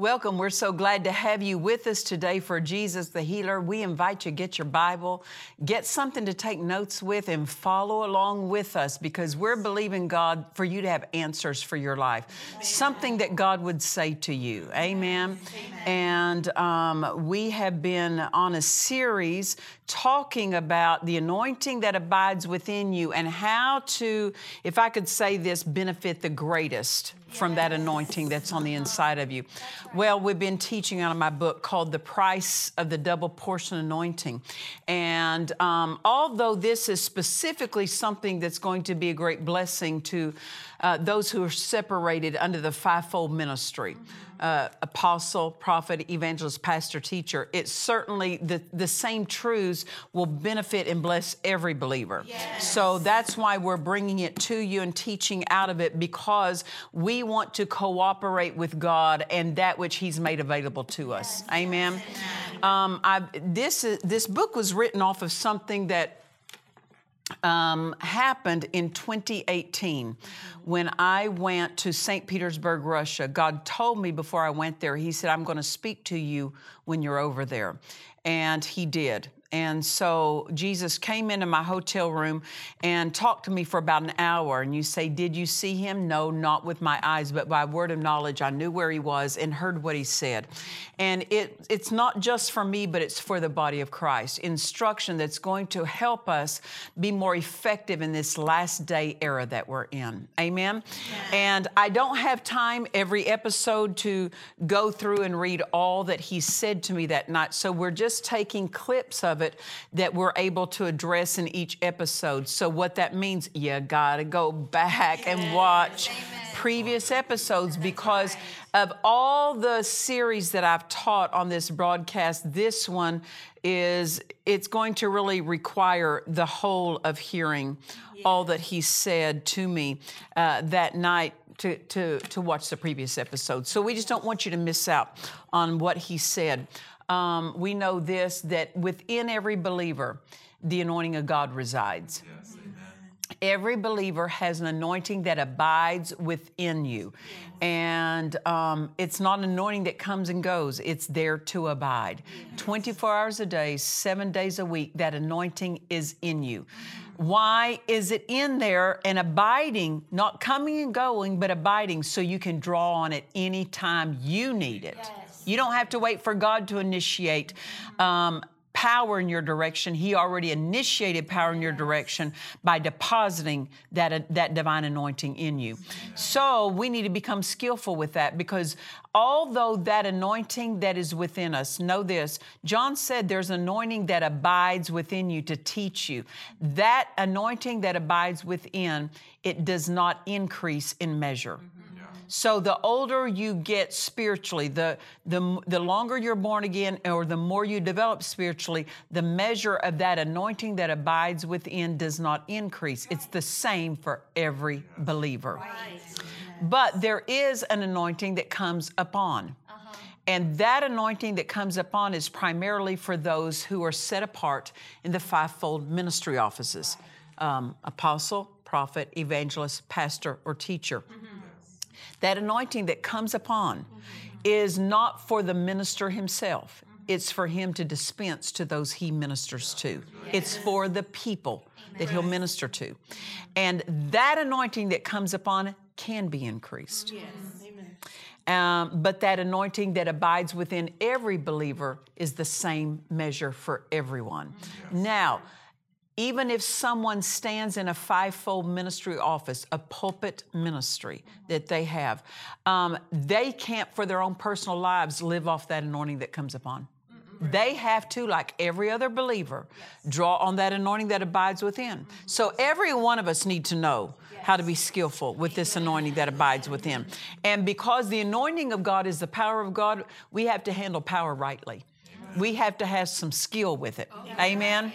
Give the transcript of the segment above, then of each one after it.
Welcome. We're so glad to have you with us today for Jesus the Healer. We invite you to get your Bible, get something to take notes with, and follow along with us because we're believing God for you to have answers for your life. Something that God would say to you. Amen. And um, we have been on a series talking about the anointing that abides within you and how to, if I could say this, benefit the greatest from that anointing that's on the inside of you. Well, we've been teaching out of my book called The Price of the Double Portion Anointing. And um, although this is specifically something that's going to be a great blessing to uh, those who are separated under the fivefold ministry, uh, apostle, prophet, evangelist, pastor, teacher, it's certainly the, the same truths will benefit and bless every believer. So that's why we're bringing it to you and teaching out of it because we want to cooperate with God and that which He's made available to us. Amen. Um, I, this, this book was written off of something that um, happened in 2018 when I went to St. Petersburg, Russia. God told me before I went there, He said, I'm going to speak to you when you're over there. And He did. And so Jesus came into my hotel room and talked to me for about an hour. And you say, Did you see him? No, not with my eyes, but by word of knowledge, I knew where he was and heard what he said. And it, it's not just for me, but it's for the body of Christ. Instruction that's going to help us be more effective in this last day era that we're in. Amen. And I don't have time every episode to go through and read all that he said to me that night. So we're just taking clips of it that we're able to address in each episode. So what that means, you gotta go back and watch previous episodes because of all the series that I've taught on this broadcast, this one is it's going to really require the whole of hearing all that he said to me uh, that night to, to, to watch the previous episode. So we just don't want you to miss out on what he said. Um, we know this that within every believer, the anointing of God resides. Every believer has an anointing that abides within you. And um, it's not an anointing that comes and goes, it's there to abide. 24 hours a day, seven days a week, that anointing is in you. Why is it in there and abiding, not coming and going, but abiding so you can draw on it anytime you need it? You don't have to wait for God to initiate. Um, power in your direction. He already initiated power in your direction by depositing that, that divine anointing in you. So we need to become skillful with that because although that anointing that is within us, know this, John said there's anointing that abides within you to teach you. That anointing that abides within, it does not increase in measure. So the older you get spiritually, the, the, the longer you're born again, or the more you develop spiritually, the measure of that anointing that abides within does not increase. It's the same for every believer. But there is an anointing that comes upon. And that anointing that comes upon is primarily for those who are set apart in the fivefold ministry offices um, apostle, prophet, evangelist, pastor, or teacher. That anointing that comes upon is not for the minister himself. It's for him to dispense to those he ministers to. It's for the people that he'll minister to. And that anointing that comes upon can be increased. Um, but that anointing that abides within every believer is the same measure for everyone. Now, even if someone stands in a fivefold ministry office, a pulpit ministry that they have, um, they can't, for their own personal lives, live off that anointing that comes upon. They have to, like every other believer, draw on that anointing that abides within. So every one of us need to know how to be skillful with this anointing that abides within. And because the anointing of God is the power of God, we have to handle power rightly. We have to have some skill with it. Amen.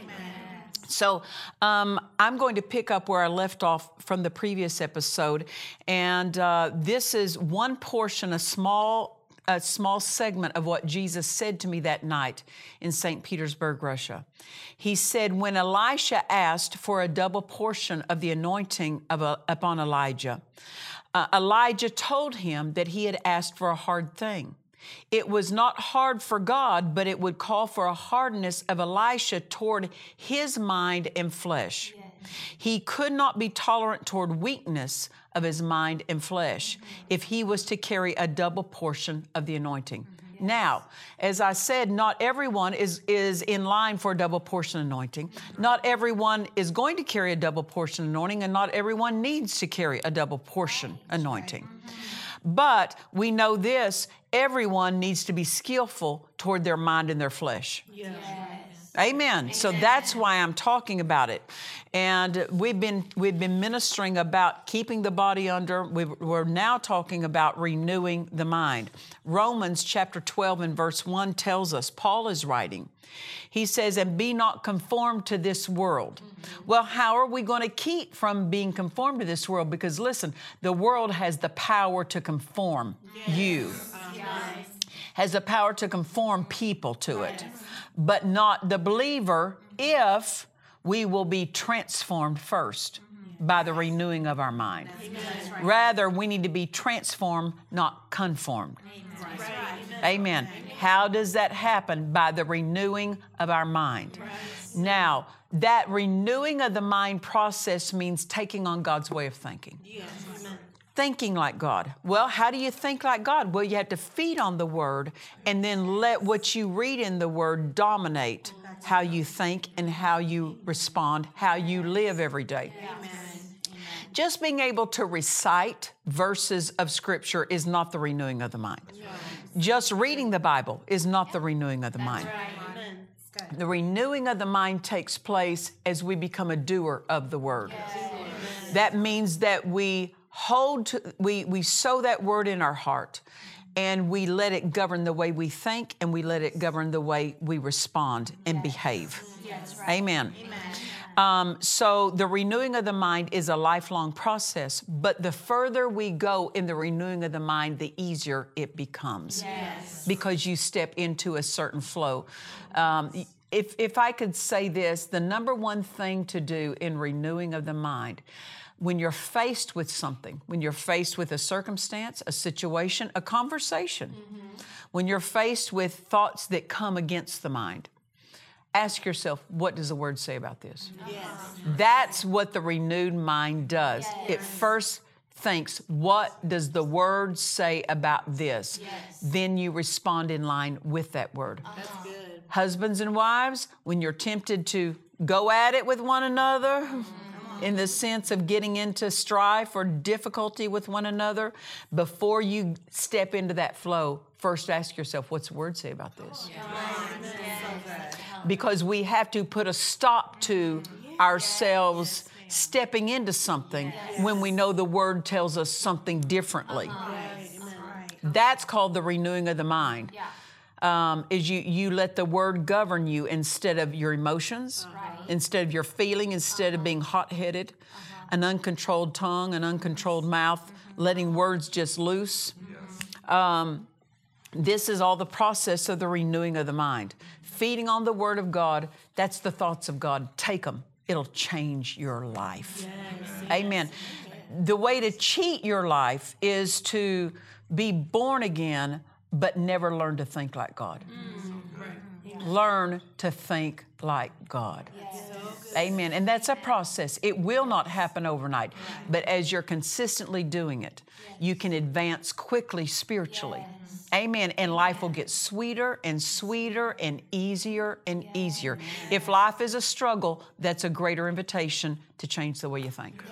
So um, I'm going to pick up where I left off from the previous episode, and uh, this is one portion, a small. A small segment of what Jesus said to me that night in St. Petersburg, Russia. He said, When Elisha asked for a double portion of the anointing of, uh, upon Elijah, uh, Elijah told him that he had asked for a hard thing. It was not hard for God, but it would call for a hardness of Elisha toward his mind and flesh. Yes. He could not be tolerant toward weakness of his mind and flesh mm-hmm. if he was to carry a double portion of the anointing. Mm-hmm. Yes. Now, as I said, not everyone is, is in line for a double portion anointing. Not everyone is going to carry a double portion anointing, and not everyone needs to carry a double portion anointing. Mm-hmm. But we know this everyone needs to be skillful toward their mind and their flesh. Yes. Amen. Amen. So that's why I'm talking about it. And we've been we've been ministering about keeping the body under. We're now talking about renewing the mind. Romans chapter 12 and verse 1 tells us, Paul is writing. He says, and be not conformed to this world. Mm-hmm. Well, how are we going to keep from being conformed to this world? Because listen, the world has the power to conform yes. you. Yes. Has the power to conform people to yes. it but not the believer if we will be transformed first by the renewing of our mind. Rather, we need to be transformed, not conformed. Amen. How does that happen? By the renewing of our mind. Now, that renewing of the mind process means taking on God's way of thinking. Thinking like God. Well, how do you think like God? Well, you have to feed on the Word and then let what you read in the Word dominate how you think and how you respond, how you live every day. Just being able to recite verses of Scripture is not the renewing of the mind. Just reading the Bible is not the renewing of the mind. The renewing of the mind takes place as we become a doer of the Word. That means that we hold to, we, we sow that word in our heart and we let it govern the way we think and we let it govern the way we respond and behave. Yes, right. Amen. Amen. Um, so the renewing of the mind is a lifelong process, but the further we go in the renewing of the mind, the easier it becomes yes. because you step into a certain flow. Um, if, if I could say this, the number one thing to do in renewing of the mind when you're faced with something, when you're faced with a circumstance, a situation, a conversation, mm-hmm. when you're faced with thoughts that come against the mind, ask yourself, what does the word say about this? Yes. That's what the renewed mind does. Yes. It first thinks, what does the word say about this? Yes. Then you respond in line with that word. Uh-huh. Husbands and wives, when you're tempted to go at it with one another, mm-hmm in the sense of getting into strife or difficulty with one another, before you step into that flow, first ask yourself, what's the word say about this? Because we have to put a stop to ourselves stepping into something when we know the word tells us something differently. That's called the renewing of the mind. Um, is you you let the word govern you instead of your emotions instead of your feeling, instead of being hot headed, uh-huh. an uncontrolled tongue, an uncontrolled mouth, mm-hmm. letting words just loose. Um, this is all the process of the renewing of the mind. Feeding on the Word of God, that's the thoughts of God. Take them, it'll change your life. Yes. Amen. The way to cheat your life is to be born again, but never learn to think like God. Mm. Learn to think like God. Yes. Amen. And that's a process. It will not happen overnight. But as you're consistently doing it, you can advance quickly spiritually. Amen. And life will get sweeter and sweeter and easier and easier. If life is a struggle, that's a greater invitation to change the way you think.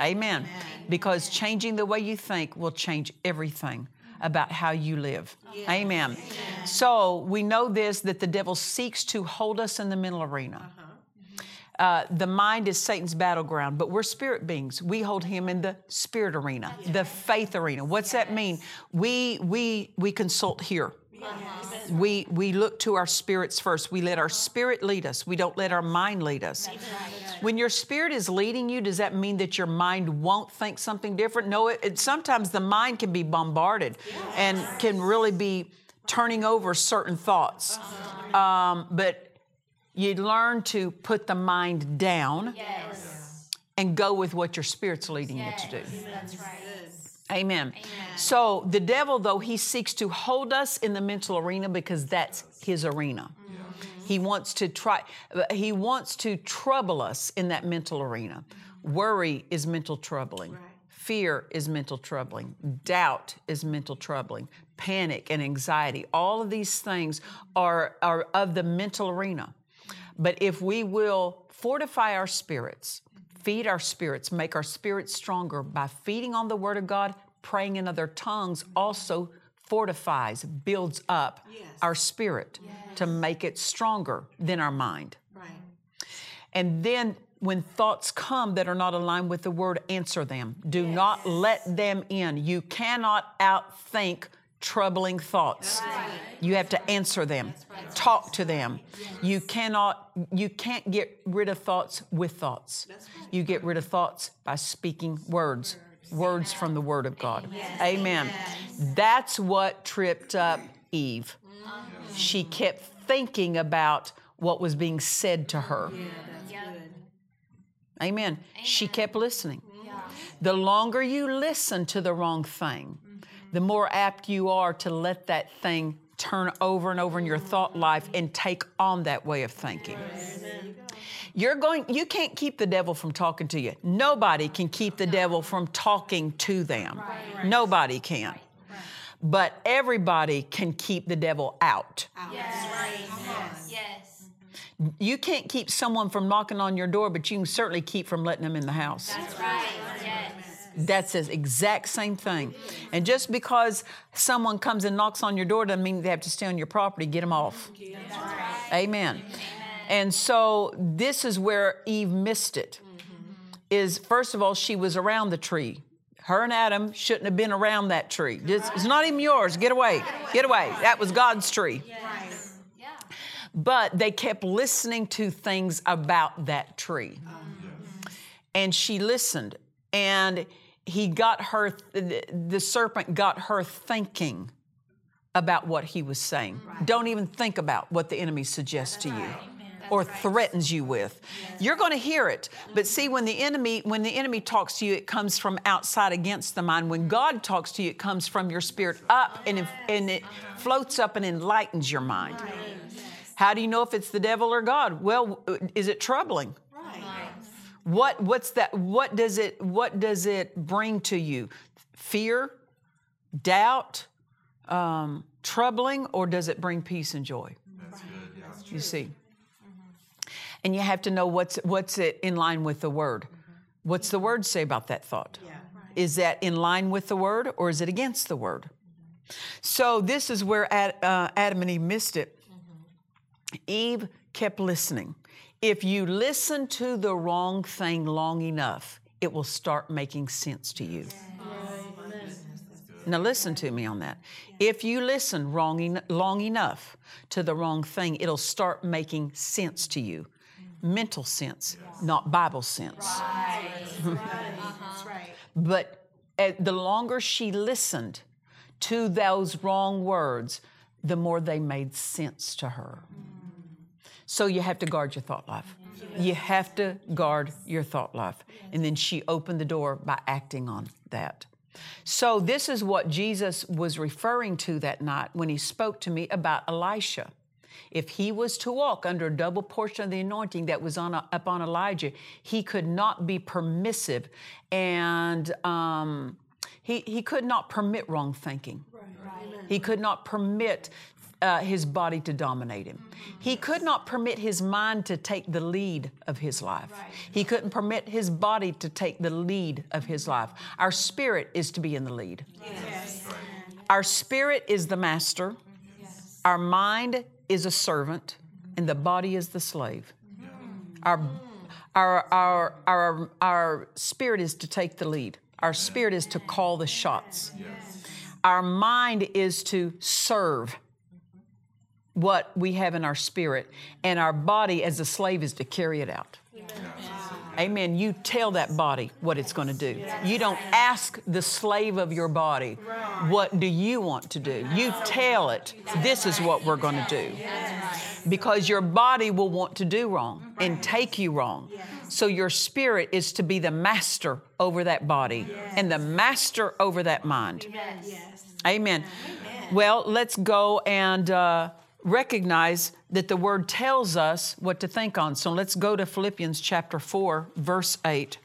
Amen. Because changing the way you think will change everything about how you live. Amen. So we know this that the devil seeks to hold us in the mental arena. Uh, the mind is Satan's battleground, but we're spirit beings. We hold him in the spirit arena, the faith arena. What's that mean? We we we consult here. We we look to our spirits first. We let our spirit lead us. We don't let our mind lead us. When your spirit is leading you, does that mean that your mind won't think something different? No. It, it sometimes the mind can be bombarded and can really be turning over certain thoughts. Um, but you learn to put the mind down Yes. and go with what your spirit's leading Yes. you to do. That's right. Amen. So the devil, though, he seeks to hold us in the mental arena because that's his arena. He wants to try, he wants to trouble us in that mental arena. Worry is mental troubling. Fear is mental troubling. Doubt is mental troubling. Panic and anxiety, all of these things are, are of the mental arena. But if we will fortify our spirits, feed our spirits, make our spirits stronger by feeding on the Word of God, praying in other tongues also fortifies, builds up our spirit to make it stronger than our mind. Right. And then when thoughts come that are not aligned with the Word, answer them. Do not let them in. You cannot outthink troubling thoughts. You have to answer them. Talk to them. You cannot you can't get rid of thoughts with thoughts. You get rid of thoughts by speaking words. Words from the word of God. Amen. That's what tripped up Eve. She kept thinking about what was being said to her. Amen. She kept listening. The longer you listen to the wrong thing, the more apt you are to let that thing turn over and over in your thought life and take on that way of thinking. You're going you can't keep the devil from talking to you. Nobody can keep the devil from talking to them. Nobody can. But everybody can keep the devil out. Yes. You can't keep someone from knocking on your door, but you can certainly keep from letting them in the house. That's right. Yes. That's the exact same thing. And just because someone comes and knocks on your door doesn't mean they have to stay on your property. Get them off. Amen. And so this is where Eve missed it. Is first of all, she was around the tree. Her and Adam shouldn't have been around that tree. It's, it's not even yours. Get away. Get away. That was God's tree. Yeah. But they kept listening to things about that tree. And she listened, and he got her, the, serpent got her thinking about what he was saying. Don't even think about what the enemy suggests to you or threatens you with. You're going to hear it. But see when the enemy when the enemy talks to you it comes from outside against the mind. When God talks to you it comes from your spirit up and it, and it floats up and enlightens your mind. How do you know if it's the devil or God? Well, is it troubling? What what's that what does it what does it bring to you? Fear, doubt, um, troubling, or does it bring peace and joy? That's good. You see. And you have to know what's what's it in line with the word. What's the word say about that thought? Yeah. Is that in line with the word or is it against the word? So this is where Ad, uh, Adam and Eve missed it. Eve kept listening. If you listen to the wrong thing long enough, it will start making sense to you. Now, listen to me on that. If you listen wrong en- long enough to the wrong thing, it'll start making sense to you. Mental sense, not Bible sense. That's right. But uh, the longer she listened to those wrong words, the more they made sense to her. So you have to guard your thought life. You have to guard your thought life. And then she opened the door by acting on that. So this is what Jesus was referring to that night when he spoke to me about Elisha. If he was to walk under a double portion of the anointing that was on upon Elijah, he could not be permissive and um, he, he could not permit wrong thinking. He could not permit uh, his body to dominate him. He could not permit his mind to take the lead of his life. He couldn't permit his body to take the lead of his life. Our spirit is to be in the lead. Our spirit is the master, our mind is a servant, and the body is the slave. Our, our, our, our, our spirit is to take the lead, our spirit is to call the shots. Our mind is to serve what we have in our spirit, and our body as a slave is to carry it out. Amen. You tell that body what it's going to do. You don't ask the slave of your body, what do you want to do? You tell it, this is what we're going to do. Because your body will want to do wrong and take you wrong. So your spirit is to be the master over that body and the master over that mind. Amen. Well, let's go and uh, recognize that the word tells us what to think on. So let's go to Philippians chapter 4, verse 8.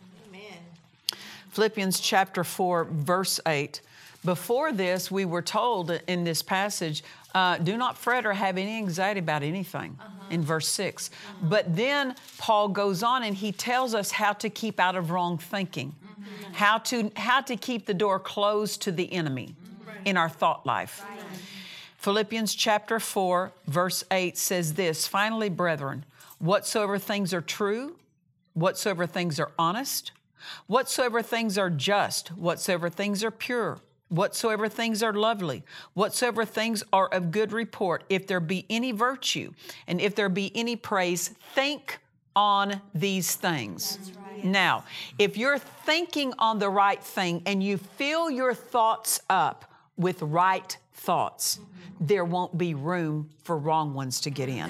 Philippians chapter 4, verse 8. Before this, we were told in this passage, uh, do not fret or have any anxiety about anything uh-huh. in verse 6. Uh-huh. But then Paul goes on and he tells us how to keep out of wrong thinking, mm-hmm. how, to, how to keep the door closed to the enemy in our thought life. Philippians chapter 4, verse 8 says this Finally, brethren, whatsoever things are true, whatsoever things are honest, whatsoever things are just, whatsoever things are pure, whatsoever things are lovely, whatsoever things are of good report, if there be any virtue and if there be any praise, think on these things. Now, if you're thinking on the right thing and you fill your thoughts up with right thoughts, there won't be room for wrong ones to get in.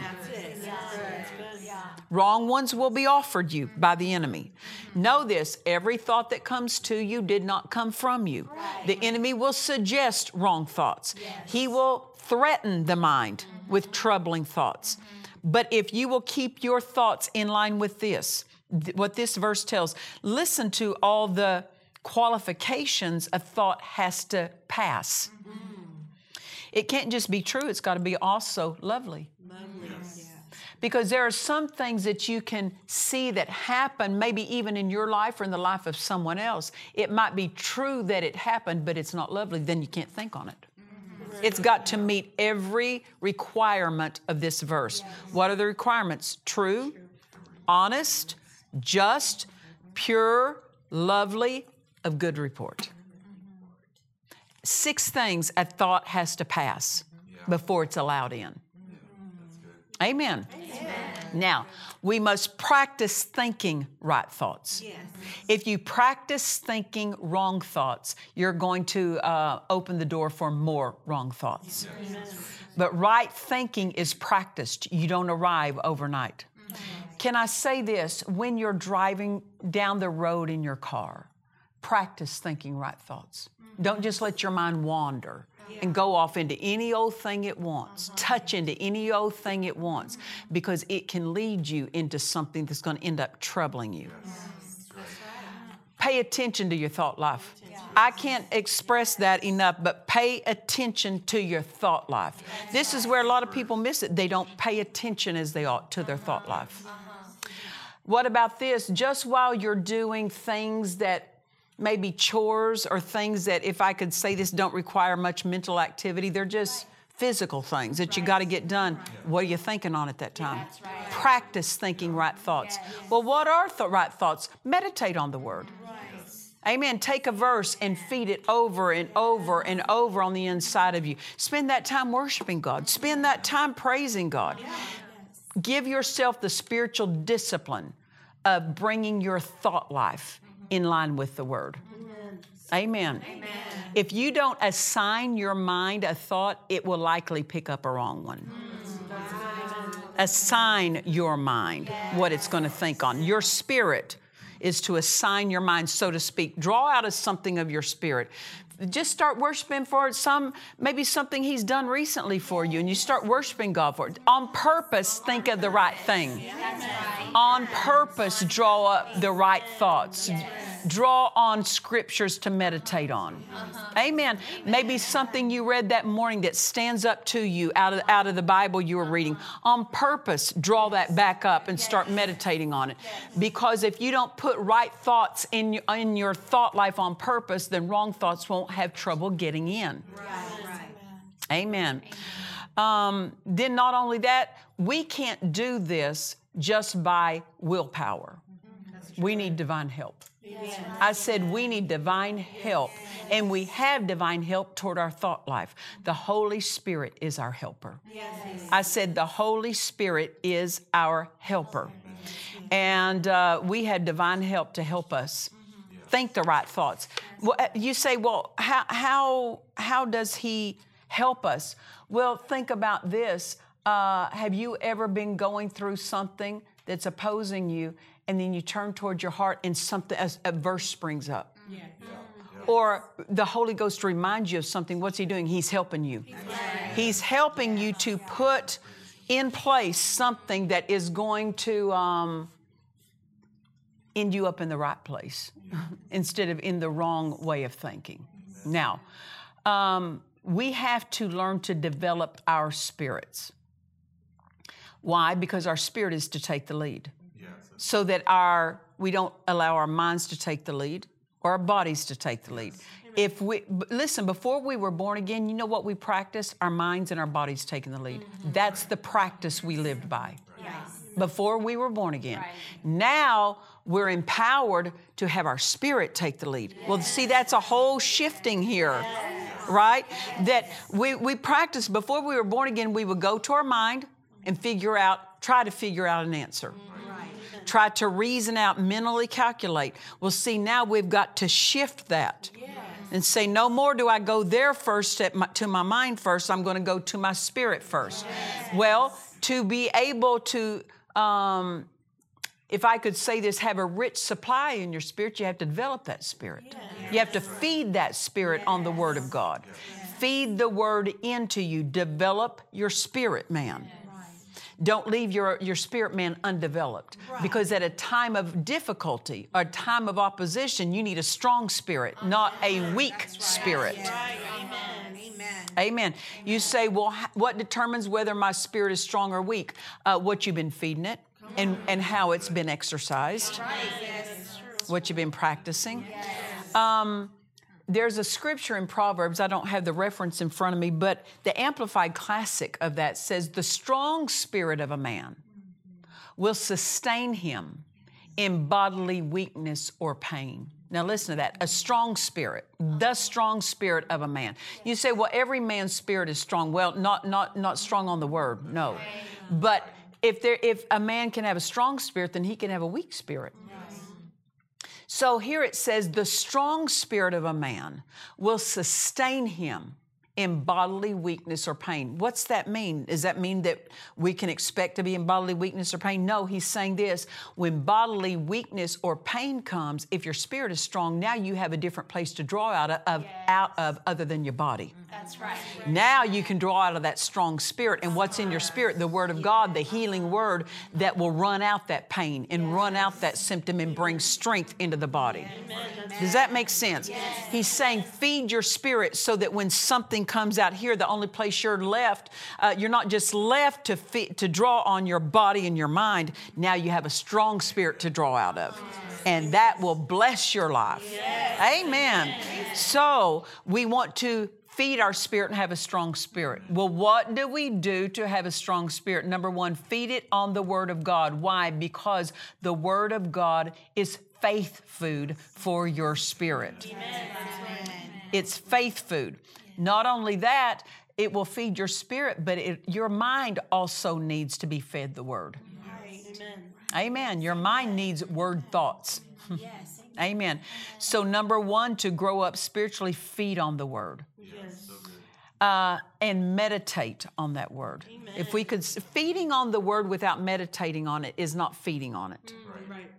Wrong ones will be offered you by the enemy. Know this every thought that comes to you did not come from you. The enemy will suggest wrong thoughts, he will threaten the mind with troubling thoughts. But if you will keep your thoughts in line with this, th- what this verse tells, listen to all the qualifications a thought has to pass. It can't just be true, it's got to be also lovely. Because there are some things that you can see that happen, maybe even in your life or in the life of someone else. It might be true that it happened, but it's not lovely, then you can't think on it. Mm-hmm. It's got to meet every requirement of this verse. What are the requirements? True, honest, just, pure, lovely, of good report. Six things a thought has to pass before it's allowed in. Amen. Now, we must practice thinking right thoughts. If you practice thinking wrong thoughts, you're going to uh, open the door for more wrong thoughts. But right thinking is practiced, you don't arrive overnight. Can I say this? When you're driving down the road in your car, practice thinking right thoughts. Don't just let your mind wander and go off into any old thing it wants, touch into any old thing it wants, because it can lead you into something that's going to end up troubling you. Pay attention to your thought life. I can't express that enough, but pay attention to your thought life. This is where a lot of people miss it. They don't pay attention as they ought to their thought life. What about this? Just while you're doing things that maybe chores or things that, if I could say this, don't require much mental activity, they're just physical things that you got to get done. What are you thinking on at that time? Practice thinking right thoughts. Well, what are the right thoughts? Meditate on the Word. Amen. Take a verse and feed it over and over and over on the inside of you. Spend that time worshiping God. Spend that time praising God. Give yourself the spiritual discipline of bringing your thought life in line with the Word. Amen. Amen. If you don't assign your mind a thought, it will likely pick up a wrong one. Mm, assign your mind what it's going to think on. Your spirit is to assign your mind, so to speak. Draw out of something of your spirit. just start worshiping for some maybe something he's done recently for you and you start worshiping god for it on purpose think of the right thing on purpose draw up the right thoughts draw on scriptures to meditate on. Amen. Maybe something you read that morning that stands up to you out of, out of the bible you were reading. On purpose draw that back up and start meditating on it. Because if you don't put right thoughts in, your- in your thought life on purpose then wrong thoughts won't have trouble getting in. Amen. Um, then, not only that, we can't do this just by willpower. We need divine help. I said we need divine help, and we have divine help toward our thought life. The Holy Spirit is our helper. I said the Holy Spirit is our helper. And uh, we had divine help to help us think the right thoughts. Well, uh, you say, well, how, how, how does He help us? Well, think about this. Uh, have you ever been going through something that's opposing you, and then you turn towards your heart and something, a, a verse springs up? Yeah. Or the Holy Ghost reminds you of something. What's He doing? He's helping you. He's helping you to put in place something that is going to um, end you up in the right place instead of in the wrong way of thinking. Now, um, we have to learn to develop our spirits. Why? Because our spirit is to take the lead. So that our we don't allow our minds to take the lead or our bodies to take the lead. If we b- listen, before we were born again, you know what we practiced? Our minds and our bodies taking the lead. That's the practice we lived by before we were born again. Now we're empowered to have our spirit take the lead. Well, see, that's a whole shifting here, right? That we, we practiced before we were born again, we would go to our mind and figure out, try to figure out an answer. Try to reason out, mentally calculate. Well, see, now we've got to shift that and say, no more do I go there first at my, to my mind first. I'm going to go to my spirit first. Well, to be able to, um, if I could say this, have a rich supply in your spirit, you have to develop that spirit. You have to feed that spirit on the Word of God. Feed the Word into you. Develop your spirit, man. Don't leave your, your spirit man undeveloped. Because at a time of difficulty, or a time of opposition, you need a strong spirit, not a weak spirit. Amen. Amen. Amen. You say, well, what determines whether my spirit is strong or weak? Uh, what you've been feeding it and, and how it's been exercised, what you've been practicing. Um, there's a scripture in Proverbs, I don't have the reference in front of me, but the Amplified Classic of that says, The strong spirit of a man will sustain him in bodily weakness or pain. Now, listen to that. A strong spirit, the strong spirit of a man. You say, well, every man's spirit is strong. Well, not, not, not strong on the word, no. But if, there, if a man can have a strong spirit, then he can have a weak spirit. So here it says, the strong spirit of a man will sustain him in bodily weakness or pain. What's that mean? Does that mean that we can expect to be in bodily weakness or pain? No, he's saying this when bodily weakness or pain comes, if your spirit is strong, now you have a different place to draw out of, out of other than your body. Mm-hmm. That's right. Now you can draw out of that strong spirit. And what's in your spirit? The Word of God, the healing Word that will run out that pain and run out that symptom and bring strength into the body. Does that make sense? He's saying, feed your spirit so that when something comes out here, the only place you're left, uh, you're not just left to, fe- to draw on your body and your mind. Now you have a strong spirit to draw out of. And that will bless your life. Amen. So we want to feed our spirit and have a strong spirit. Well, what do we do to have a strong spirit? Number one, feed it on the Word of God. Why? Because the Word of God is faith food for your spirit. It's faith food. Not only that, it will feed your spirit, but it, your mind also needs to be fed the Word. Amen. Amen. Your mind needs Word thoughts. Yes. Amen. So, number one, to grow up spiritually, feed on the Word Yes. uh, and meditate on that Word. If we could, feeding on the Word without meditating on it is not feeding on it. Right.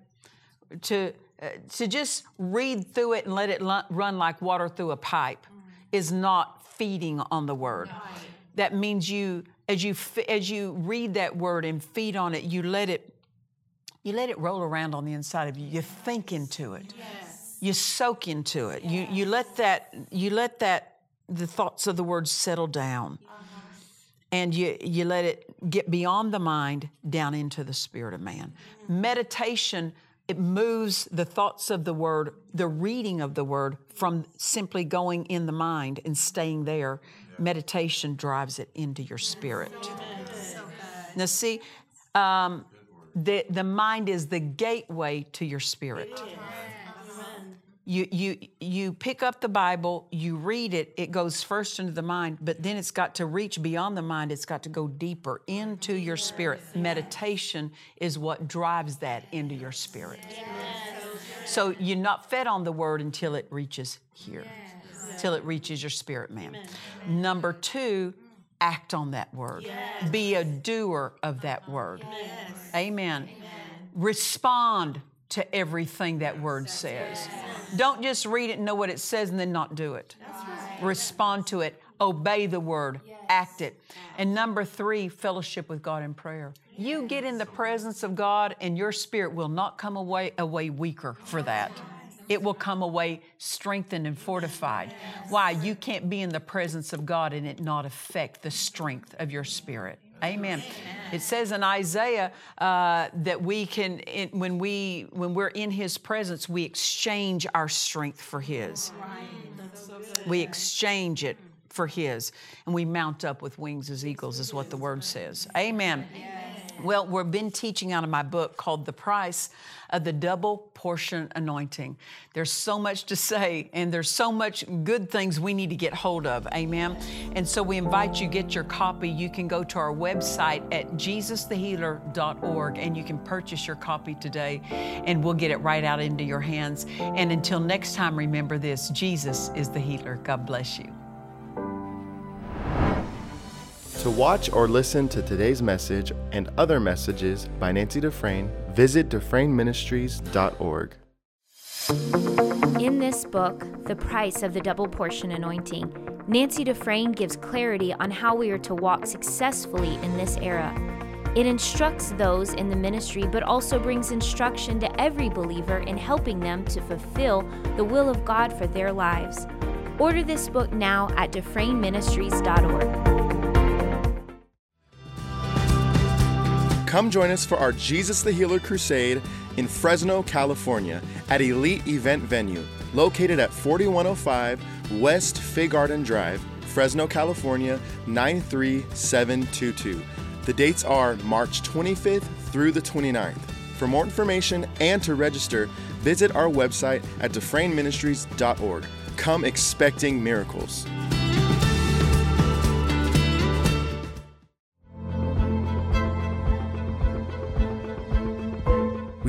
To Uh, to just read through it and let it run like water through a pipe is not feeding on the word. That means you, as you f- as you read that word and feed on it, you let it you let it roll around on the inside of you. You think into it. You soak into it. You you let that you let that the thoughts of the word settle down. Uh-huh. And you you let it get beyond the mind down into the spirit of man. Mm-hmm. Meditation it moves the thoughts of the word, the reading of the word from simply going in the mind and staying there. Meditation drives it into your spirit. Now, see, um, the, the mind is the gateway to your spirit. You, you, you pick up the Bible, you read it, it goes first into the mind, but then it's got to reach beyond the mind, it's got to go deeper into your spirit. Meditation is what drives that into your spirit. So you're not fed on the word until it reaches here, till it reaches your spirit, man. Number two, act on that word. Be a doer of that word. Amen. Respond to everything that word says. Don't just read it and know what it says and then not do it. Respond to it. Obey the word. Act it. And number three, fellowship with God in prayer. You get in the presence of God, and your spirit will not come away away weaker for that. It will come away strengthened and fortified. Why? You can't be in the presence of God and it not affect the strength of your spirit. Amen. It says in Isaiah uh, that we can, in, when we when we're in His presence, we exchange our strength for His. We exchange it for His, and we mount up with wings as eagles, is what the Word says. Amen. Well, we've been teaching out of my book called The Price of the Double Portion Anointing. There's so much to say, and there's so much good things we need to get hold of. Amen. And so we invite you get your copy. You can go to our website at jesusthehealer.org and you can purchase your copy today, and we'll get it right out into your hands. And until next time, remember this Jesus is the healer. God bless you. To watch or listen to today's message and other messages by Nancy Dufresne, visit DufresneMinistries.org. In this book, The Price of the Double Portion Anointing, Nancy Dufresne gives clarity on how we are to walk successfully in this era. It instructs those in the ministry, but also brings instruction to every believer in helping them to fulfill the will of God for their lives. Order this book now at DufresneMinistries.org. Come join us for our Jesus the Healer Crusade in Fresno, California at Elite Event Venue, located at 4105 West Fig Garden Drive, Fresno, California 93722. The dates are March 25th through the 29th. For more information and to register, visit our website at DufresneMinistries.org. Come expecting miracles.